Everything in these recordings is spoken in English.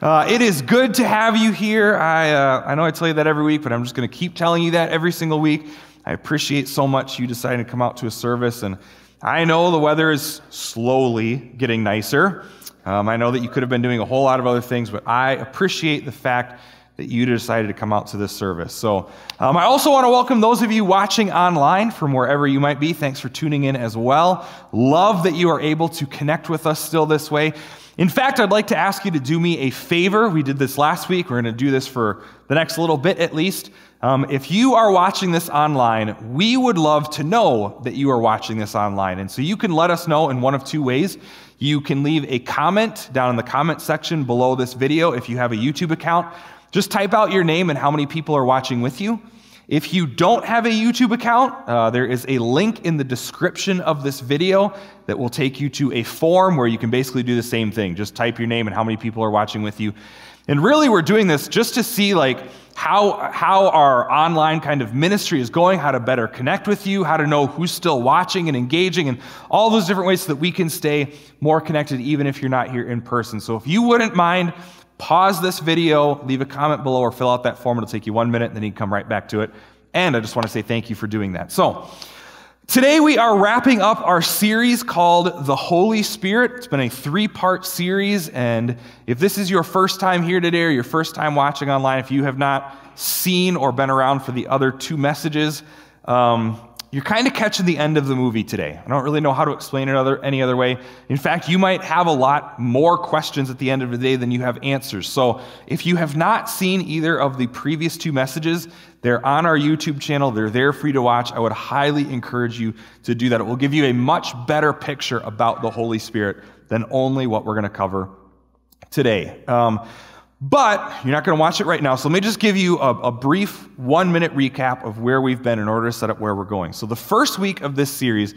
Uh, it is good to have you here. I, uh, I know I tell you that every week, but I'm just going to keep telling you that every single week. I appreciate so much you deciding to come out to a service. And I know the weather is slowly getting nicer. Um, I know that you could have been doing a whole lot of other things, but I appreciate the fact that you decided to come out to this service. So um, I also want to welcome those of you watching online from wherever you might be. Thanks for tuning in as well. Love that you are able to connect with us still this way. In fact, I'd like to ask you to do me a favor. We did this last week. We're going to do this for the next little bit at least. Um, if you are watching this online, we would love to know that you are watching this online. And so you can let us know in one of two ways. You can leave a comment down in the comment section below this video if you have a YouTube account. Just type out your name and how many people are watching with you. If you don't have a YouTube account, uh, there is a link in the description of this video that will take you to a form where you can basically do the same thing. Just type your name and how many people are watching with you. And really, we're doing this just to see like how, how our online kind of ministry is going, how to better connect with you, how to know who's still watching and engaging, and all those different ways so that we can stay more connected even if you're not here in person. So if you wouldn't mind pause this video, leave a comment below, or fill out that form. It'll take you one minute, and then you can come right back to it. And I just want to say thank you for doing that. So, today we are wrapping up our series called The Holy Spirit. It's been a three part series. And if this is your first time here today or your first time watching online, if you have not seen or been around for the other two messages, um, you're kind of catching the end of the movie today. I don't really know how to explain it other, any other way. In fact, you might have a lot more questions at the end of the day than you have answers. So if you have not seen either of the previous two messages, they're on our YouTube channel. They're there for you to watch. I would highly encourage you to do that. It will give you a much better picture about the Holy Spirit than only what we're going to cover today. Um, but you're not going to watch it right now. So let me just give you a, a, brief one minute recap of where we've been in order to set up where we're going. So, the first week of this series,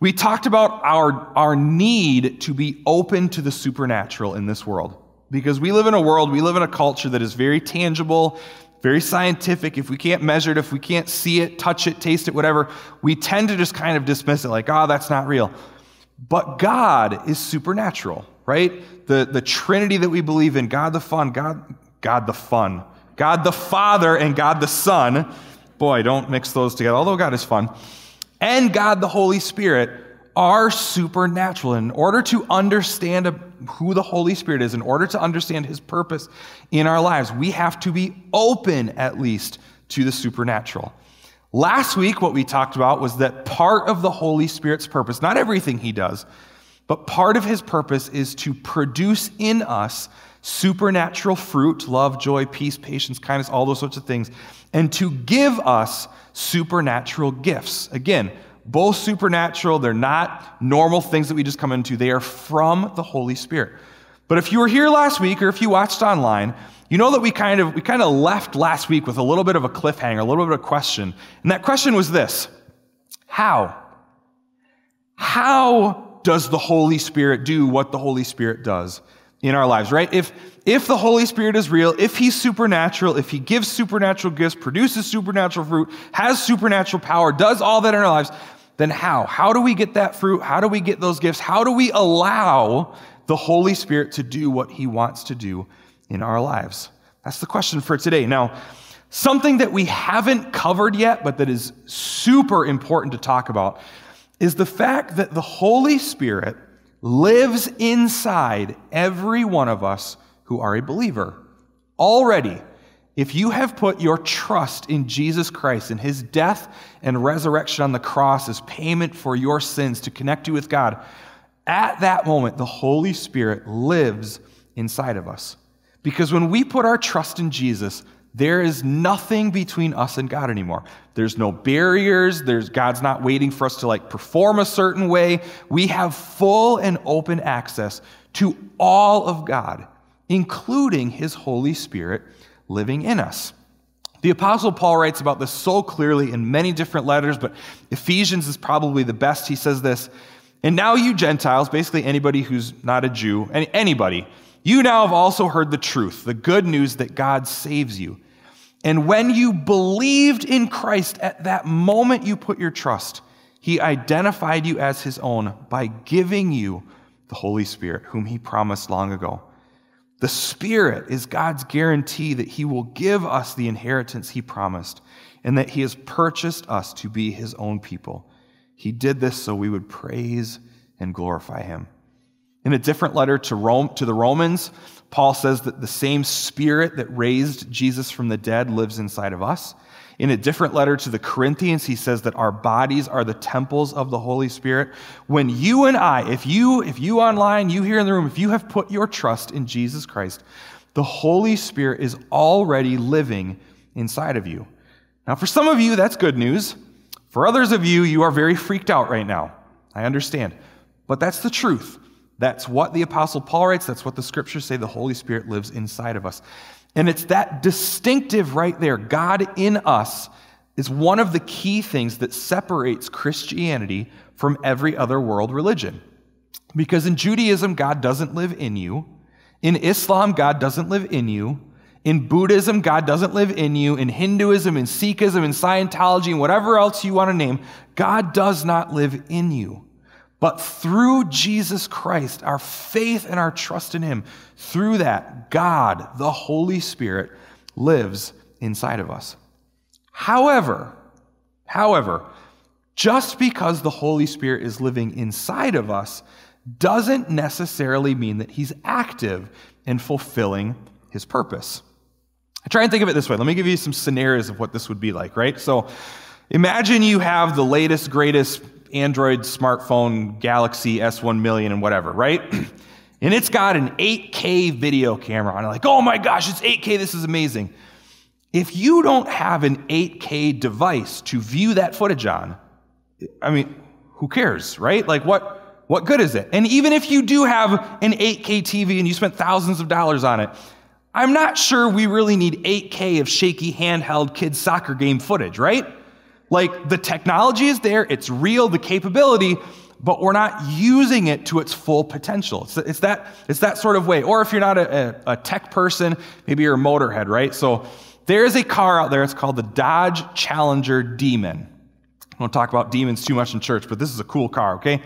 we talked about our, our need to be open to the supernatural in this world. Because we live in a world, we live in a culture that is very tangible, very scientific. If we can't measure it, if we can't see it, touch it, taste it, whatever, we tend to just kind of dismiss it like, oh, that's not real. But God is supernatural right? The, the Trinity that we believe in God the Fun, God, God the Fun, God the Father, and God the Son. Boy, don't mix those together, although God is fun. And God the Holy Spirit are supernatural. In order to understand who the Holy Spirit is, in order to understand his purpose in our lives, we have to be open at least to the supernatural. Last week, what we talked about was that part of the Holy Spirit's purpose, not everything he does, but part of his purpose is to produce in us supernatural fruit love, joy, peace, patience, kindness, all those sorts of things and to give us supernatural gifts. Again, both supernatural, they're not normal things that we just come into, they are from the Holy Spirit. But if you were here last week or if you watched online, you know that we kind of we kind of left last week with a little bit of a cliffhanger, a little bit of a question. And that question was this: How? How does the Holy Spirit do what the Holy Spirit does in our lives, right? If, if the Holy Spirit is real, if He's supernatural, if He gives supernatural gifts, produces supernatural fruit, has supernatural power, does all that in our lives, then how? How do we get that fruit? How do we get those gifts? How do we allow the Holy Spirit to do what He wants to do in our lives? That's the question for today. Now, something that we haven't covered yet, but that is super important to talk about is the fact that the Holy Spirit lives inside every one of us who are a believer. Already, if you have put your trust in Jesus Christ and his death and resurrection on the cross as payment for your sins to connect you with God, at that moment, the Holy Spirit lives inside of us. Because when we put our trust in Jesus, there is nothing between us and God anymore. There's no barriers. There's God's not waiting for us to like perform a certain way. We have full and open access to all of God, including his Holy Spirit living in us. The apostle Paul writes about this so clearly in many different letters, but Ephesians is probably the best. He says this, and now you Gentiles, basically anybody who's not a Jew, anybody, you now have also heard the truth, the good news that God saves you. And when you believed in Christ, at that moment you put your trust, He identified you as His own by giving you the Holy Spirit, whom He promised long ago. The Spirit is God's guarantee that He will give us the inheritance He promised and that He has purchased us to be His own people. He did this so we would praise and glorify Him. In a different letter to, Rome, to the Romans, Paul says that the same Spirit that raised Jesus from the dead lives inside of us. In a different letter to the Corinthians, he says that our bodies are the temples of the Holy Spirit. When you and I, if you, if you online, you here in the room, if you have put your trust in Jesus Christ, the Holy Spirit is already living inside of you. Now, for some of you, that's good news. For others of you, you are very freaked out right now. I understand. But that's the truth. That's what the Apostle Paul writes. That's what the scriptures say. The Holy Spirit lives inside of us. And it's that distinctive right there. God in us is one of the key things that separates Christianity from every other world religion. Because in Judaism, God doesn't live in you. In Islam, God doesn't live in you. In Buddhism, God doesn't live in you. In Hinduism, in Sikhism, in Scientology, and whatever else you want to name, God does not live in you. But through Jesus Christ, our faith and our trust in Him, through that, God, the Holy Spirit, lives inside of us. However, however, just because the Holy Spirit is living inside of us doesn't necessarily mean that He's active in fulfilling His purpose. I try and think of it this way. Let me give you some scenarios of what this would be like, right? So imagine you have the latest, greatest Android smartphone Galaxy S1 million and whatever, right? and it's got an 8K video camera on it. Like, oh my gosh, it's 8K, this is amazing. If you don't have an 8K device to view that footage on, I mean, who cares, right? Like, what, what good is it? And even if you do have an 8K TV and you spent thousands of dollars on it, I'm not sure we really need 8K of shaky handheld kids soccer game footage, right? Like the technology is there, it's real, the capability, but we're not using it to its full potential. It's, it's that, it's that sort of way. Or if you're not a, a, a tech person, maybe you're a motorhead, right? So there's a car out there, it's called the Dodge Challenger Demon. I don't talk about demons too much in church, but this is a cool car, okay?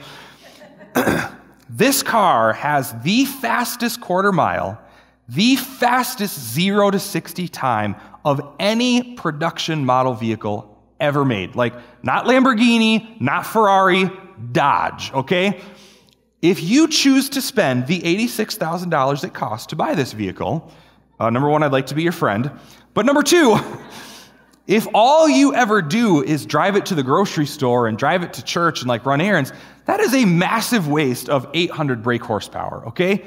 this car has the fastest quarter mile, the fastest 0 to 60 time of any production model vehicle ever made. Like, not Lamborghini, not Ferrari, Dodge, okay? If you choose to spend the $86,000 it costs to buy this vehicle, uh, number one, I'd like to be your friend. But number two, if all you ever do is drive it to the grocery store and drive it to church and like run errands, that is a massive waste of 800 brake horsepower, okay?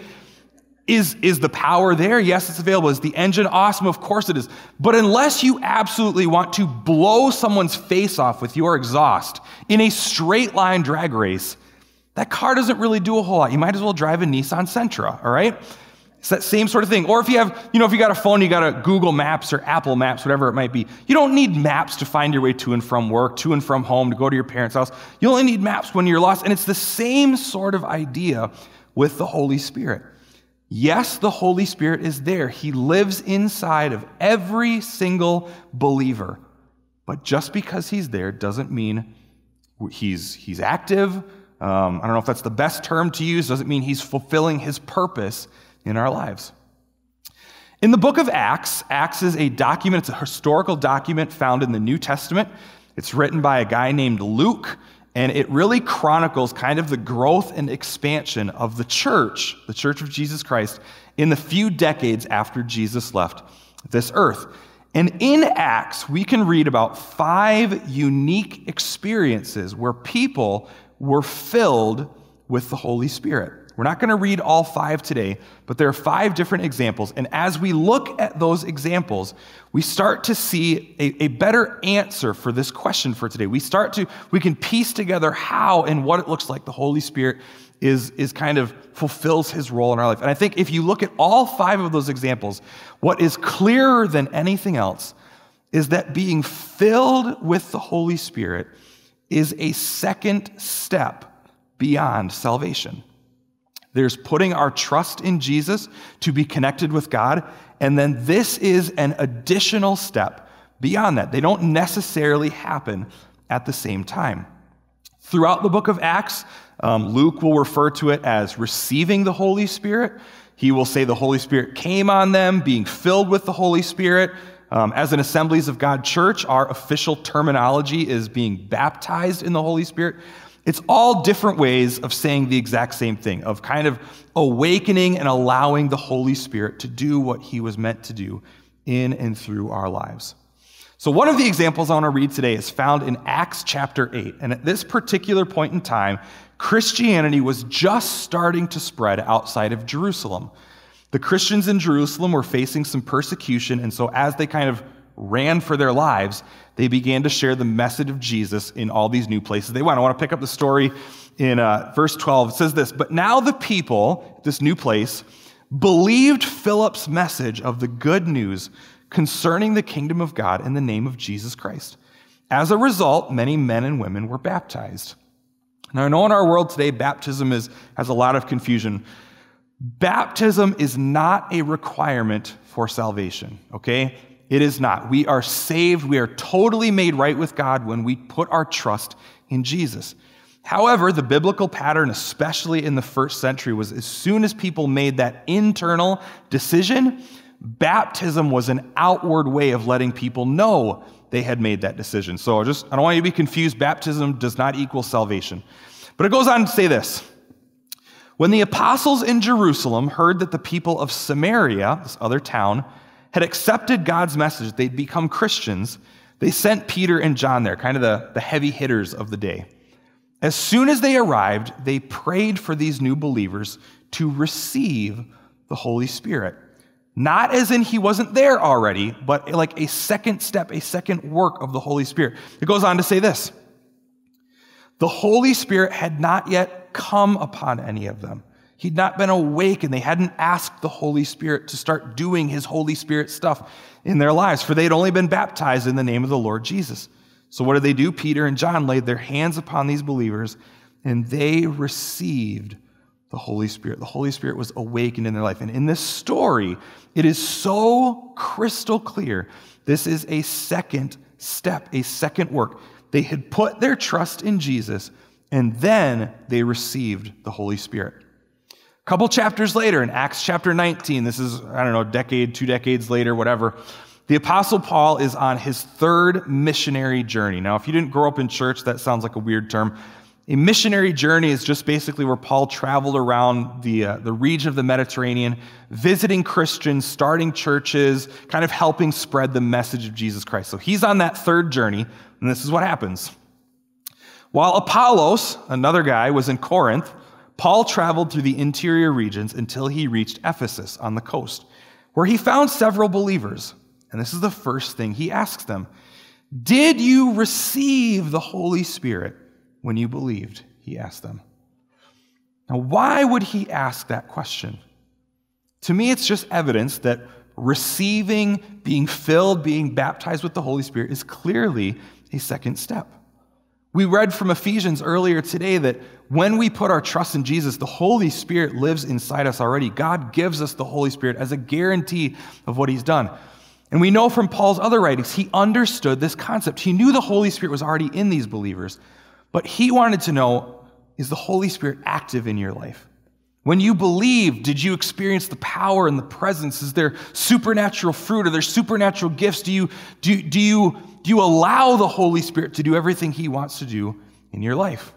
Is, is the power there? Yes, it's available. Is the engine awesome? Of course it is. But unless you absolutely want to blow someone's face off with your exhaust in a straight line drag race, that car doesn't really do a whole lot. You might as well drive a Nissan Sentra, all right? It's that same sort of thing. Or if you have, you know, if you got a phone, you got a Google Maps or Apple Maps, whatever it might be. You don't need maps to find your way to and from work, to and from home, to go to your parents' house. You only need maps when you're lost. And it's the same sort of idea with the Holy Spirit. Yes, the Holy Spirit is there. He lives inside of every single believer. But just because he's there doesn't mean he's, he's active. Um, I don't know if that's the best term to use, doesn't mean he's fulfilling his purpose in our lives. In the book of Acts, Acts is a document, it's a historical document found in the New Testament. It's written by a guy named Luke. And it really chronicles kind of the growth and expansion of the church, the church of Jesus Christ, in the few decades after Jesus left this earth. And in Acts, we can read about five unique experiences where people were filled with the Holy Spirit. We're not going to read all five today, but there are five different examples. And as we look at those examples, we start to see a, a, better answer for this question for today. We start to, we can piece together how and what it looks like the Holy Spirit is, is kind of fulfills his role in our life. And I think if you look at all five of those examples, what is clearer than anything else is that being filled with the Holy Spirit is a second step beyond salvation. There's putting our trust in Jesus to be connected with God. And then this is an additional step beyond that. They don't necessarily happen at the same time. Throughout the book of Acts, um, Luke will refer to it as receiving the Holy Spirit. He will say the Holy Spirit came on them, being filled with the Holy Spirit. Um, as an Assemblies of God church, our official terminology is being baptized in the Holy Spirit. It's all different ways of saying the exact same thing, of kind of awakening and allowing the Holy Spirit to do what he was meant to do in and through our lives. So, one of the examples I want to read today is found in Acts chapter 8. And at this particular point in time, Christianity was just starting to spread outside of Jerusalem. The Christians in Jerusalem were facing some persecution, and so as they kind of ran for their lives, they began to share the message of Jesus in all these new places they went. I want to pick up the story in uh, verse 12. It says this But now the people, this new place, believed Philip's message of the good news concerning the kingdom of God in the name of Jesus Christ. As a result, many men and women were baptized. Now, I know in our world today, baptism is, has a lot of confusion. Baptism is not a requirement for salvation, okay? It is not. We are saved, we are totally made right with God when we put our trust in Jesus. However, the biblical pattern, especially in the first century, was as soon as people made that internal decision, baptism was an outward way of letting people know they had made that decision. So just, I don't want you to be confused. Baptism does not equal salvation. But it goes on to say this. When the apostles in Jerusalem heard that the people of Samaria, this other town, had accepted God's message, they'd become Christians, they sent Peter and John there, kind of the, the heavy hitters of the day. As soon as they arrived, they prayed for these new believers to receive the Holy Spirit. Not as in he wasn't there already, but like a second step, a second work of the Holy Spirit. It goes on to say this The Holy Spirit had not yet come upon any of them. He'd not been awake and they hadn't asked the Holy Spirit to start doing his Holy Spirit stuff in their lives, for they'd only been baptized in the name of the Lord Jesus. So, what did they do? Peter and John laid their hands upon these believers and they received the Holy Spirit. The Holy Spirit was awakened in their life. And in this story, it is so crystal clear. This is a second step, a second work. They had put their trust in Jesus, and then they received the Holy Spirit. A couple chapters later, in Acts chapter 19, this is, I don't know, decade, two decades later, whatever, the Apostle Paul is on his third missionary journey. Now, if you didn't grow up in church, that sounds like a weird term. A missionary journey is just basically where Paul traveled around the, uh, the region of the Mediterranean, visiting Christians, starting churches, kind of helping spread the message of Jesus Christ. So he's on that third journey, and this is what happens. While Apollos, another guy, was in Corinth, Paul traveled through the interior regions until he reached Ephesus on the coast, where he found several believers. And this is the first thing he asks them Did you receive the Holy Spirit? when you believed? He asked them. Now, why would he ask that question? To me, it's just evidence that receiving, being filled, being baptized with the Holy Spirit is clearly a second step. We read from Ephesians earlier today that when we put our trust in Jesus, the Holy Spirit lives inside us already. God gives us the Holy Spirit as a guarantee of what He's done. And we know from Paul's other writings, he understood this concept. He knew the Holy Spirit was already in these believers. But he wanted to know is the Holy Spirit active in your life? When you believe, did you experience the power and the presence? Is there supernatural fruit? Are there supernatural gifts? Do you, do, do, you, do you allow the Holy Spirit to do everything he wants to do in your life?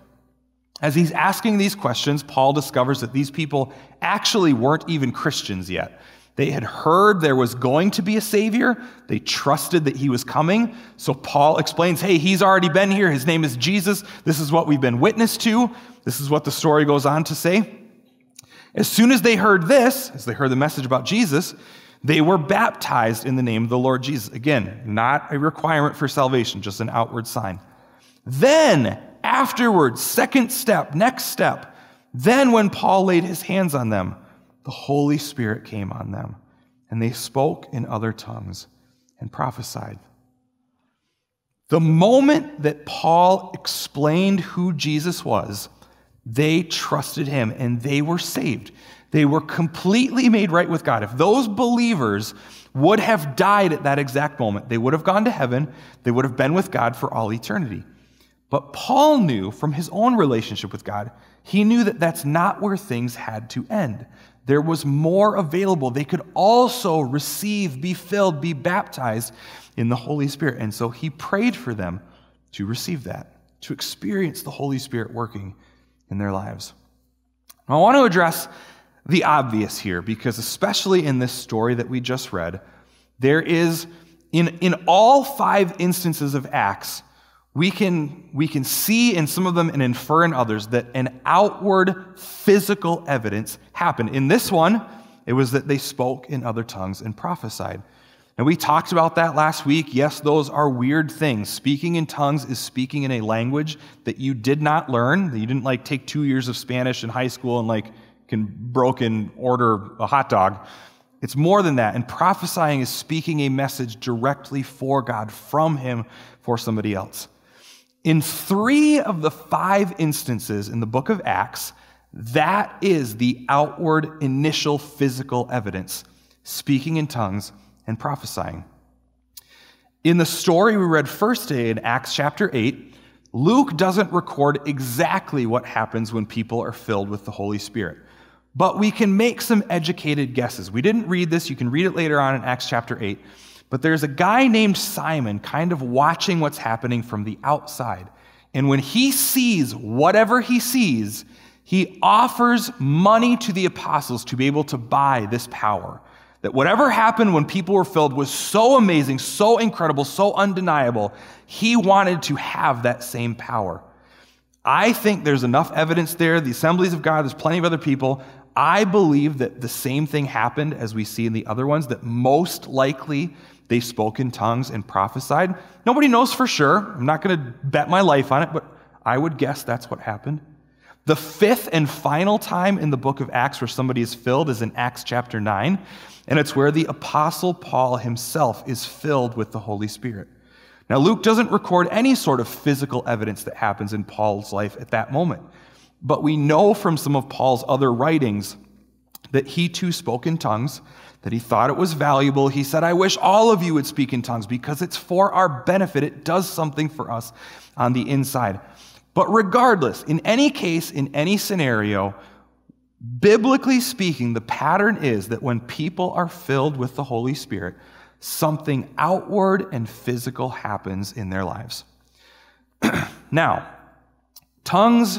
As he's asking these questions, Paul discovers that these people actually weren't even Christians yet. They had heard there was going to be a Savior. They trusted that He was coming. So Paul explains hey, He's already been here. His name is Jesus. This is what we've been witness to. This is what the story goes on to say. As soon as they heard this, as they heard the message about Jesus, they were baptized in the name of the Lord Jesus. Again, not a requirement for salvation, just an outward sign. Then, afterwards, second step, next step, then when Paul laid his hands on them, the Holy Spirit came on them, and they spoke in other tongues and prophesied. The moment that Paul explained who Jesus was, they trusted him and they were saved. They were completely made right with God. If those believers would have died at that exact moment, they would have gone to heaven, they would have been with God for all eternity. But Paul knew from his own relationship with God, he knew that that's not where things had to end. there was more available. They could also receive, be filled, be baptized in the Holy Spirit. And so he prayed for them to receive that, to experience the Holy Spirit working in their lives. I want to address the obvious here because, especially in this story that we just read, there is, in, in all five instances of Acts, we can, we can see in some of them and infer in others that an outward physical evidence happened. In this one, it was that they spoke in other tongues and prophesied. And we talked about that last week. Yes, those are weird things. Speaking in tongues is speaking in a language that you did not learn, that you didn't like take two years of Spanish in high school and like can broken order a hot dog. It's more than that. And prophesying is speaking a message directly for God, from Him for somebody else. In three of the five instances in the book of Acts, that is the outward initial physical evidence speaking in tongues and prophesying. In the story we read first today in Acts chapter 8, Luke doesn't record exactly what happens when people are filled with the Holy Spirit. But we can make some educated guesses. We didn't read this, you can read it later on in Acts chapter 8. But there's a guy named Simon kind of watching what's happening from the outside. And when he sees whatever he sees, he offers money to the apostles to be able to buy this power. That whatever happened when people were filled was so amazing, so incredible, so undeniable, he wanted to have that same power. I think there's enough evidence there. The assemblies of God, there's plenty of other people. I believe that the same thing happened as we see in the other ones, that most likely they spoke in tongues and prophesied. Nobody knows for sure. I'm not going to bet my life on it, but I would guess that's what happened. The fifth and final time in the book of Acts where somebody is filled is in Acts chapter 9, and it's where the apostle Paul himself is filled with the Holy Spirit. Now, Luke doesn't record any sort of physical evidence that happens in Paul's life at that moment, but we know from some of Paul's other writings that he too spoke in tongues that he thought it was valuable. He said, I wish all of you would speak in tongues because it's for our benefit. It does something for us on the inside. But regardless, in any case, in any scenario, biblically speaking, the pattern is that when people are filled with the Holy Spirit, something outward and physical happens in their lives. now, tongues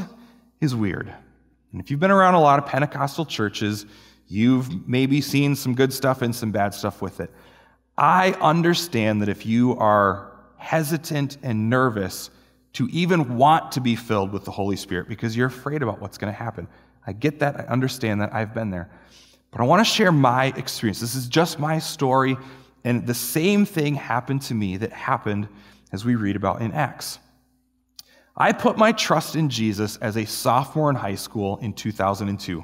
is weird. And if you've been around a lot of Pentecostal churches, You've maybe seen some good stuff and some bad stuff with it. I understand that if you are hesitant and nervous to even want to be filled with the Holy Spirit because you're afraid about what's going to happen, I get that. I understand that. I've been there. But I want to share my experience. This is just my story, and the same thing happened to me that happened as we read about in Acts. I put my trust in Jesus as a sophomore in high school in 2002.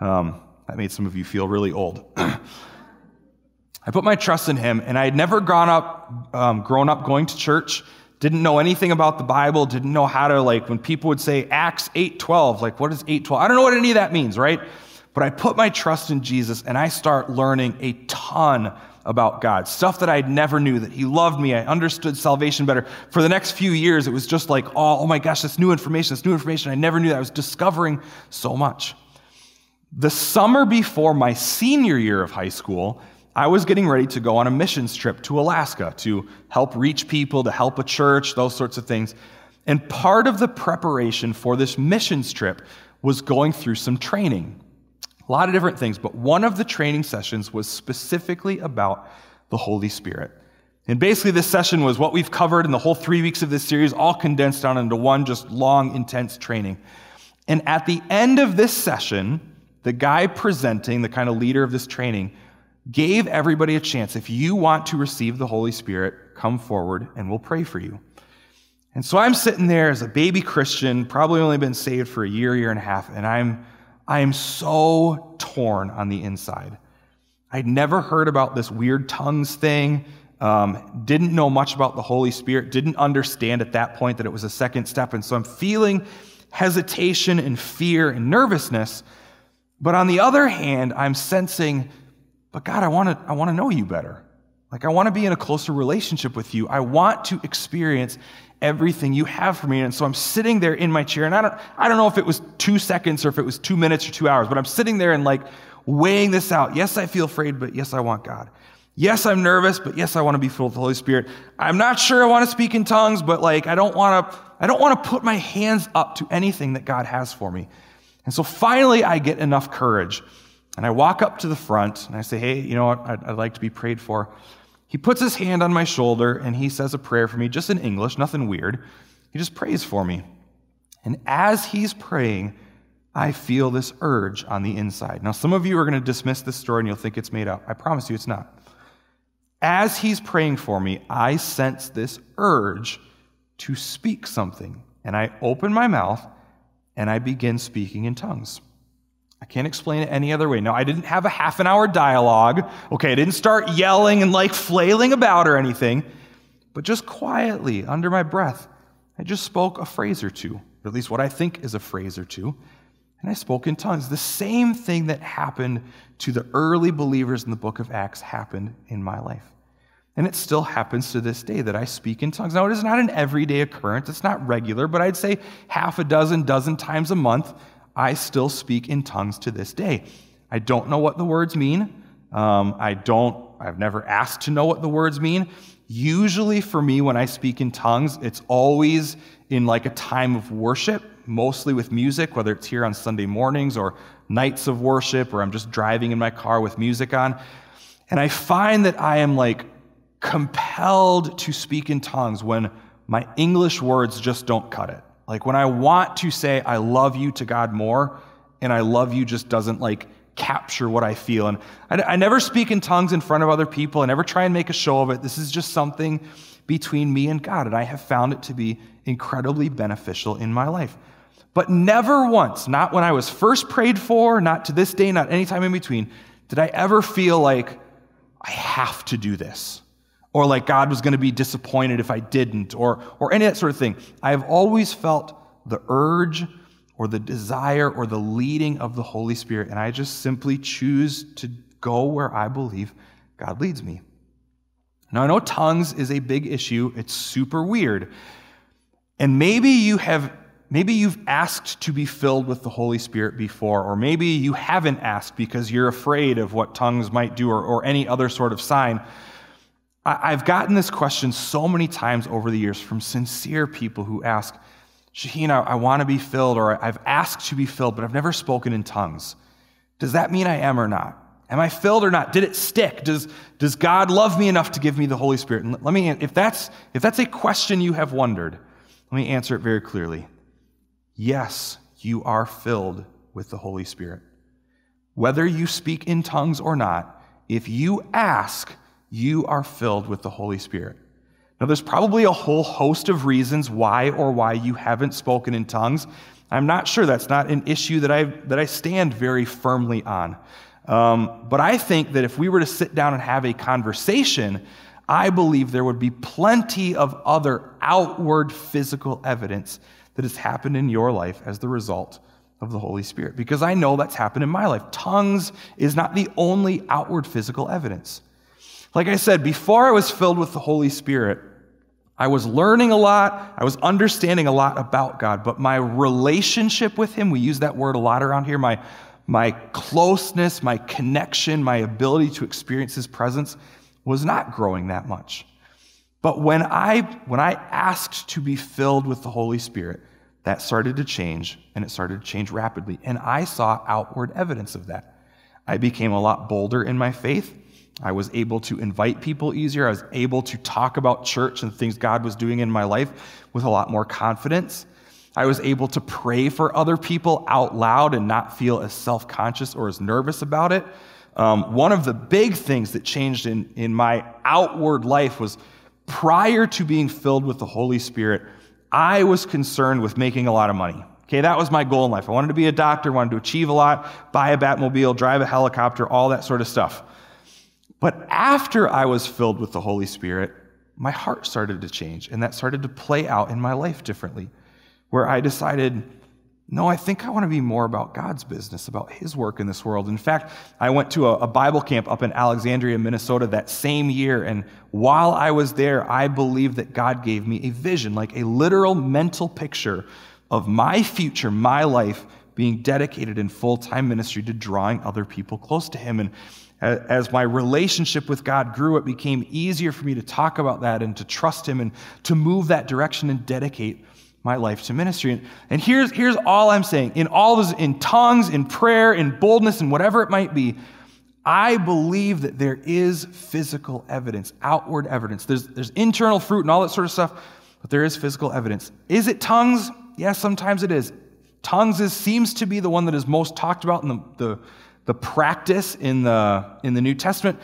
Um, that made some of you feel really old. I put my trust in him, and I had never grown up, um, grown up going to church, didn't know anything about the Bible, didn't know how to, like, when people would say Acts 8.12, like, what is 8.12? I don't know what any of that means, right? But I put my trust in Jesus, and I start learning a ton about God, stuff that I never knew, that He loved me. I understood salvation better. For the next few years, it was just like, oh, oh my gosh, this new information, this new information. I never knew that. I was discovering so much. The summer before my senior year of high school, I was getting ready to go on a missions trip to Alaska to help reach people, to help a church, those sorts of things. And part of the preparation for this missions trip was going through some training. A lot of different things, but one of the training sessions was specifically about the Holy Spirit. And basically, this session was what we've covered in the whole three weeks of this series, all condensed down into one just long, intense training. And at the end of this session, the guy presenting, the kind of leader of this training, gave everybody a chance. If you want to receive the Holy Spirit, come forward and we'll pray for you. And so I'm sitting there as a baby Christian, probably only been saved for a year, year and a half, and I'm, I am so torn on the inside. I'd never heard about this weird tongues thing, um, didn't know much about the Holy Spirit, didn't understand at that point that it was a second step. And so I'm feeling hesitation and fear and nervousness. But on the other hand, I'm sensing, but God, I want to I want to know you better. Like I want to be in a closer relationship with you. I want to experience everything you have for me. And so I'm sitting there in my chair, and I don't I don't know if it was two seconds or if it was two minutes or two hours, but I'm sitting there and like weighing this out. Yes, I feel afraid, but yes, I want God. Yes, I'm nervous, but yes, I want to be filled with the Holy Spirit. I'm not sure I want to speak in tongues, but like I don't want to I don't want to put my hands up to anything that God has for me. And so finally I get enough courage and I walk up to the front and I say, "Hey, you know what? I'd, I'd like to be prayed for." He puts his hand on my shoulder and he says a prayer for me just in English, nothing weird. He just prays for me. And as he's praying, I feel this urge on the inside. Now, some of you are going to dismiss this story and you'll think it's made up. I promise you it's not. As he's praying for me, I sense this urge to speak something. And I open my mouth and I begin speaking in tongues. I can't explain it any other way. No, I didn't have a half an hour dialogue. Okay, I didn't start yelling and like flailing about or anything, but just quietly, under my breath, I just spoke a phrase or two, or at least what I think is a phrase or two and I spoke in tongues. The same thing that happened to the early believers in the book of Acts happened in my life. And it still happens to this day that I speak in tongues. Now, it is not an everyday occurrence, it's not regular, but I'd say half a dozen, dozen times a month, I still speak in tongues to this day. I don't know what the words mean. Um, I don't, I've never asked to know what the words mean. Usually, for me, when I speak in tongues, it's always in like a time of worship mostly with music, whether it's here on Sunday mornings or nights of worship, or I'm just driving in my car with music on. And I find that I am like compelled to speak in tongues when my English words just don't cut it. Like when I want to say, I love you to God more, and I love you just doesn't like capture what I feel. And I, I, never speak in tongues in front of other people. I never try and make a show of it. This is just something between me and God. And I have found it to be incredibly beneficial in my life. But never once, not when I was first prayed for, not to this day, not any time in between, did I ever feel like I have to do this or like God was going to be disappointed if I didn't or, or any of that sort of thing. I have always felt the urge or the desire or the leading of the Holy Spirit, and I just simply choose to go where I believe God leads me. Now, I know tongues is a big issue, it's super weird. And maybe you have Maybe you've asked to be filled with the Holy Spirit before, or maybe you haven't asked because you're afraid of what tongues might do or, or any other sort of sign. I've gotten this question so many times over the years from sincere people who ask, Shaheen, I, I want to be filled, or I've asked to be filled, but I've never spoken in tongues. Does that mean I am or not? Am I filled or not? Did it stick? Does, does God love me enough to give me the Holy Spirit? And let me, if that's, if that's a question you have wondered, let me answer it very clearly. Yes, you are filled with the Holy Spirit. Whether you speak in tongues or not, if you ask, you are filled with the Holy Spirit. Now, there's probably a whole host of reasons why or why you haven't spoken in tongues. I'm not sure. That's not an issue that I, that I stand very firmly on. Um, but I think that if we were to sit down and have a conversation, I believe there would be plenty of other outward physical evidence that has happened in your life as the result of the Holy Spirit. Because I know that's happened in my life. Tongues is not the only outward physical evidence. Like I said, before I was filled with the Holy Spirit, I was learning a lot, I was understanding a lot about God, but my relationship with Him, we use that word a lot around here, my, my closeness, my connection, my ability to experience His presence was not growing that much. But when I, when I asked to be filled with the Holy Spirit, that started to change, and it started to change rapidly. And I saw outward evidence of that. I became a lot bolder in my faith. I was able to invite people easier. I was able to talk about church and things God was doing in my life with a lot more confidence. I was able to pray for other people out loud and not feel as self conscious or as nervous about it. Um, one of the big things that changed in, in my outward life was prior to being filled with the Holy Spirit, I was concerned with making a lot of money. Okay, that was my goal in life. I wanted to be a doctor, wanted to achieve a lot, buy a Batmobile, drive a helicopter, all that sort of stuff. But after I was filled with the Holy Spirit, my heart started to change, and that started to play out in my life differently, where I decided no, I think I want to be more about God's business, about His work in this world. In fact, I went to a, a, Bible camp up in Alexandria, Minnesota that same year. And while I was there, I believe that God gave me a vision, like a literal mental picture of my future, my life, being dedicated in full time ministry to drawing other people close to Him. And as my relationship with God grew, it became easier for me to talk about that and to trust Him and to move that direction and dedicate my life to ministry. And, and here's, here's all I'm saying in all this, in tongues, in prayer, in boldness, and whatever it might be, I believe that there is physical evidence, outward evidence. There's, there's internal fruit and all that sort of stuff, but there is physical evidence. Is it tongues? Yes, sometimes it is. Tongues is, seems to be the one that is most talked about in the, the, the practice in the, in the New Testament,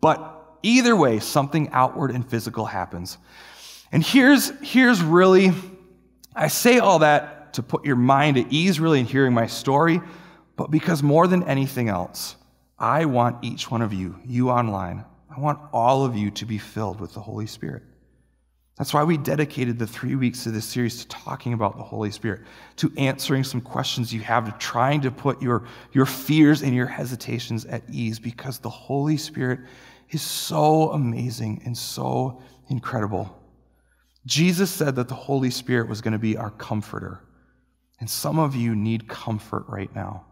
but either way, something outward and physical happens. And here's, here's really, I say all that to put your mind at ease, really, in hearing my story, but because more than anything else, I want each one of you, you online, I want all of you to be filled with the Holy Spirit. That's why we dedicated the three weeks of this series to talking about the Holy Spirit, to answering some questions you have, to trying to put your, your fears and your hesitations at ease, because the Holy Spirit is so amazing and so incredible. Jesus said that the Holy Spirit was going to be our comforter. And some of you need comfort right now.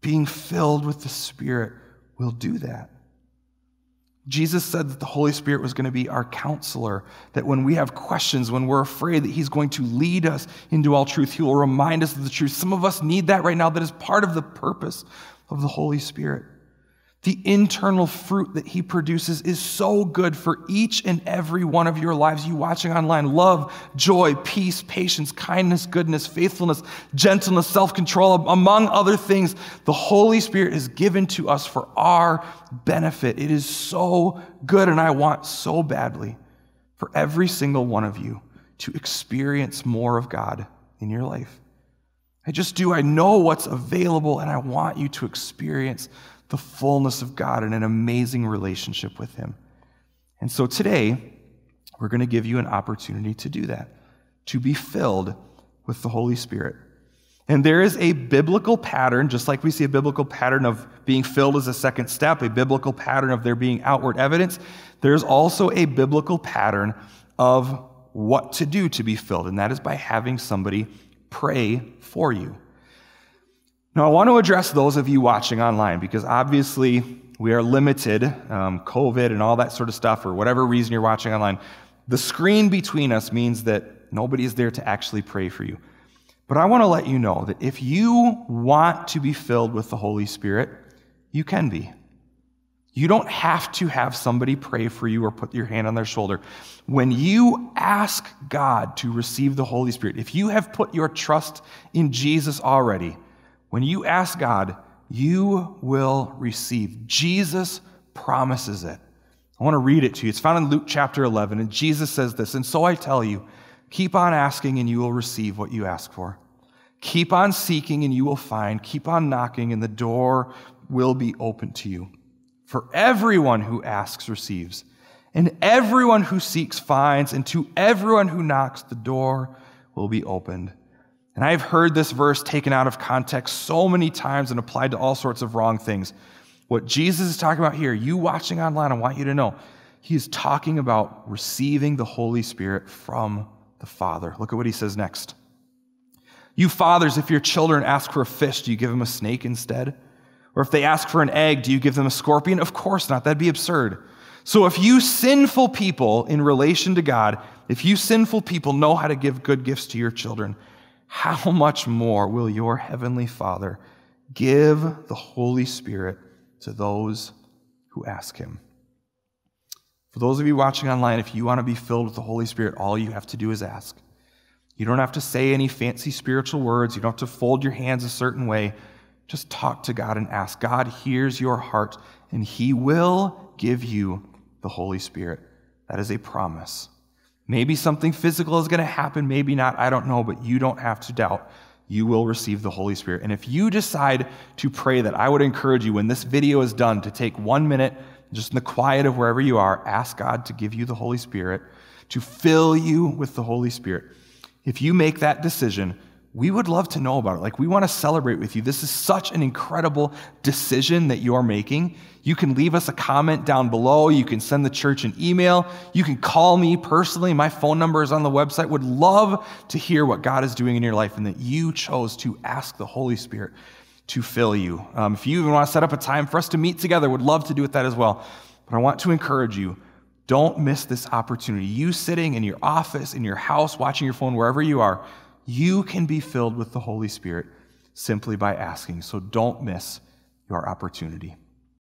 Being filled with the Spirit will do that. Jesus said that the Holy Spirit was going to be our counselor, that when we have questions, when we're afraid, that He's going to lead us into all truth. He will remind us of the truth. Some of us need that right now. That is part of the purpose of the Holy Spirit. The internal fruit that he produces is so good for each and every one of your lives. You watching online love, joy, peace, patience, kindness, goodness, faithfulness, gentleness, self control, among other things. The Holy Spirit is given to us for our benefit. It is so good, and I want so badly for every single one of you to experience more of God in your life. I just do. I know what's available, and I want you to experience the fullness of God and an amazing relationship with Him. And so today, we're going to give you an opportunity to do that, to be filled with the Holy Spirit. And there is a biblical pattern, just like we see a biblical pattern of being filled as a second step, a biblical pattern of there being outward evidence. There's also a biblical pattern of what to do to be filled, and that is by having somebody pray for you. Now, I want to address those of you watching online because obviously we are limited, um, COVID and all that sort of stuff, or whatever reason you're watching online. The screen between us means that nobody is there to actually pray for you. But I want to let you know that if you want to be filled with the Holy Spirit, you can be. You don't have to have somebody pray for you or put your hand on their shoulder. When you ask God to receive the Holy Spirit, if you have put your trust in Jesus already, when you ask God, you will receive. Jesus promises it. I want to read it to you. It's found in Luke chapter 11, and Jesus says this And so I tell you, keep on asking, and you will receive what you ask for. Keep on seeking, and you will find. Keep on knocking, and the door will be open to you. For everyone who asks receives, and everyone who seeks finds, and to everyone who knocks, the door will be opened. And I've heard this verse taken out of context so many times and applied to all sorts of wrong things. What Jesus is talking about here, you watching online, I want you to know, he is talking about receiving the Holy Spirit from the Father. Look at what he says next. You fathers, if your children ask for a fish, do you give them a snake instead? Or if they ask for an egg, do you give them a scorpion? Of course not. That'd be absurd. So if you sinful people in relation to God, if you sinful people know how to give good gifts to your children, how much more will your heavenly Father give the Holy Spirit to those who ask him? For those of you watching online, if you want to be filled with the Holy Spirit, all you have to do is ask. You don't have to say any fancy spiritual words. You don't have to fold your hands a certain way. Just talk to God and ask. God hears your heart, and He will give you the Holy Spirit. That is a promise. Maybe something physical is going to happen, maybe not, I don't know, but you don't have to doubt. You will receive the Holy Spirit. And if you decide to pray that, I would encourage you when this video is done to take one minute, just in the quiet of wherever you are, ask God to give you the Holy Spirit, to fill you with the Holy Spirit. If you make that decision, we would love to know about it. Like, we want to celebrate with you. This is such an incredible decision that you're making. You can leave us a comment down below. You can send the church an email. You can call me personally. My phone number is on the website. Would love to hear what God is doing in your life and that you chose to ask the Holy Spirit to fill you. Um, if you even want to set up a time for us to meet together, would love to do with that as well. But I want to encourage you don't miss this opportunity. You sitting in your office, in your house, watching your phone, wherever you are you can be filled with the Holy Spirit simply by asking. So don't miss your opportunity.